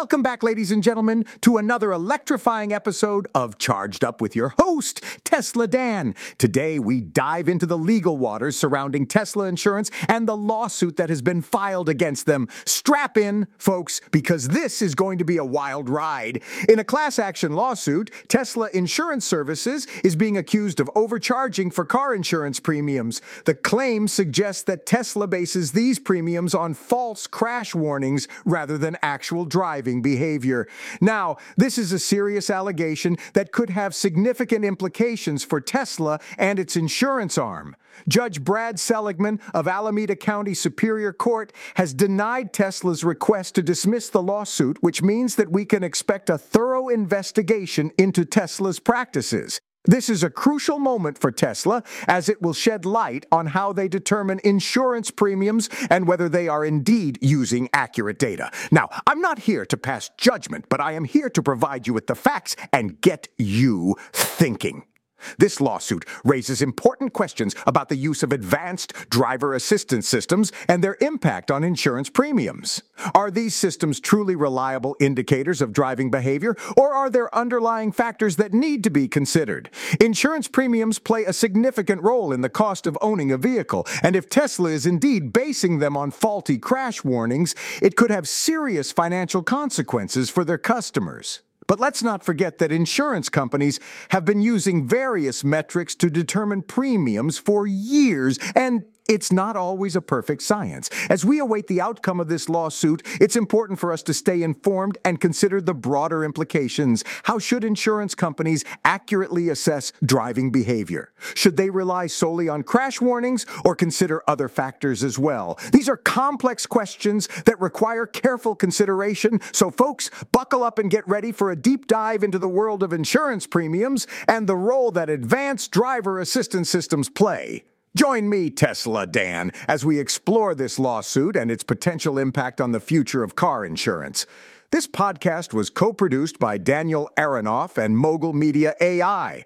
Welcome back, ladies and gentlemen, to another electrifying episode of Charged Up with your host, Tesla Dan. Today, we dive into the legal waters surrounding Tesla Insurance and the lawsuit that has been filed against them. Strap in, folks, because this is going to be a wild ride. In a class action lawsuit, Tesla Insurance Services is being accused of overcharging for car insurance premiums. The claim suggests that Tesla bases these premiums on false crash warnings rather than actual driving behavior. Now, this is a serious allegation that could have significant implications for Tesla and its insurance arm. Judge Brad Seligman of Alameda County Superior Court has denied Tesla's request to dismiss the lawsuit, which means that we can expect a thorough investigation into Tesla's practices. This is a crucial moment for Tesla as it will shed light on how they determine insurance premiums and whether they are indeed using accurate data. Now, I'm not here to pass judgment, but I am here to provide you with the facts and get you thinking. This lawsuit raises important questions about the use of advanced driver assistance systems and their impact on insurance premiums. Are these systems truly reliable indicators of driving behavior, or are there underlying factors that need to be considered? Insurance premiums play a significant role in the cost of owning a vehicle, and if Tesla is indeed basing them on faulty crash warnings, it could have serious financial consequences for their customers. But let's not forget that insurance companies have been using various metrics to determine premiums for years, and it's not always a perfect science. As we await the outcome of this lawsuit, it's important for us to stay informed and consider the broader implications. How should insurance companies accurately assess driving behavior? Should they rely solely on crash warnings or consider other factors as well? These are complex questions that require careful consideration, so folks, buckle up and get ready for a deep dive into the world of insurance premiums and the role that advanced driver assistance systems play. Join me, Tesla Dan, as we explore this lawsuit and its potential impact on the future of car insurance. This podcast was co produced by Daniel Aronoff and Mogul Media AI.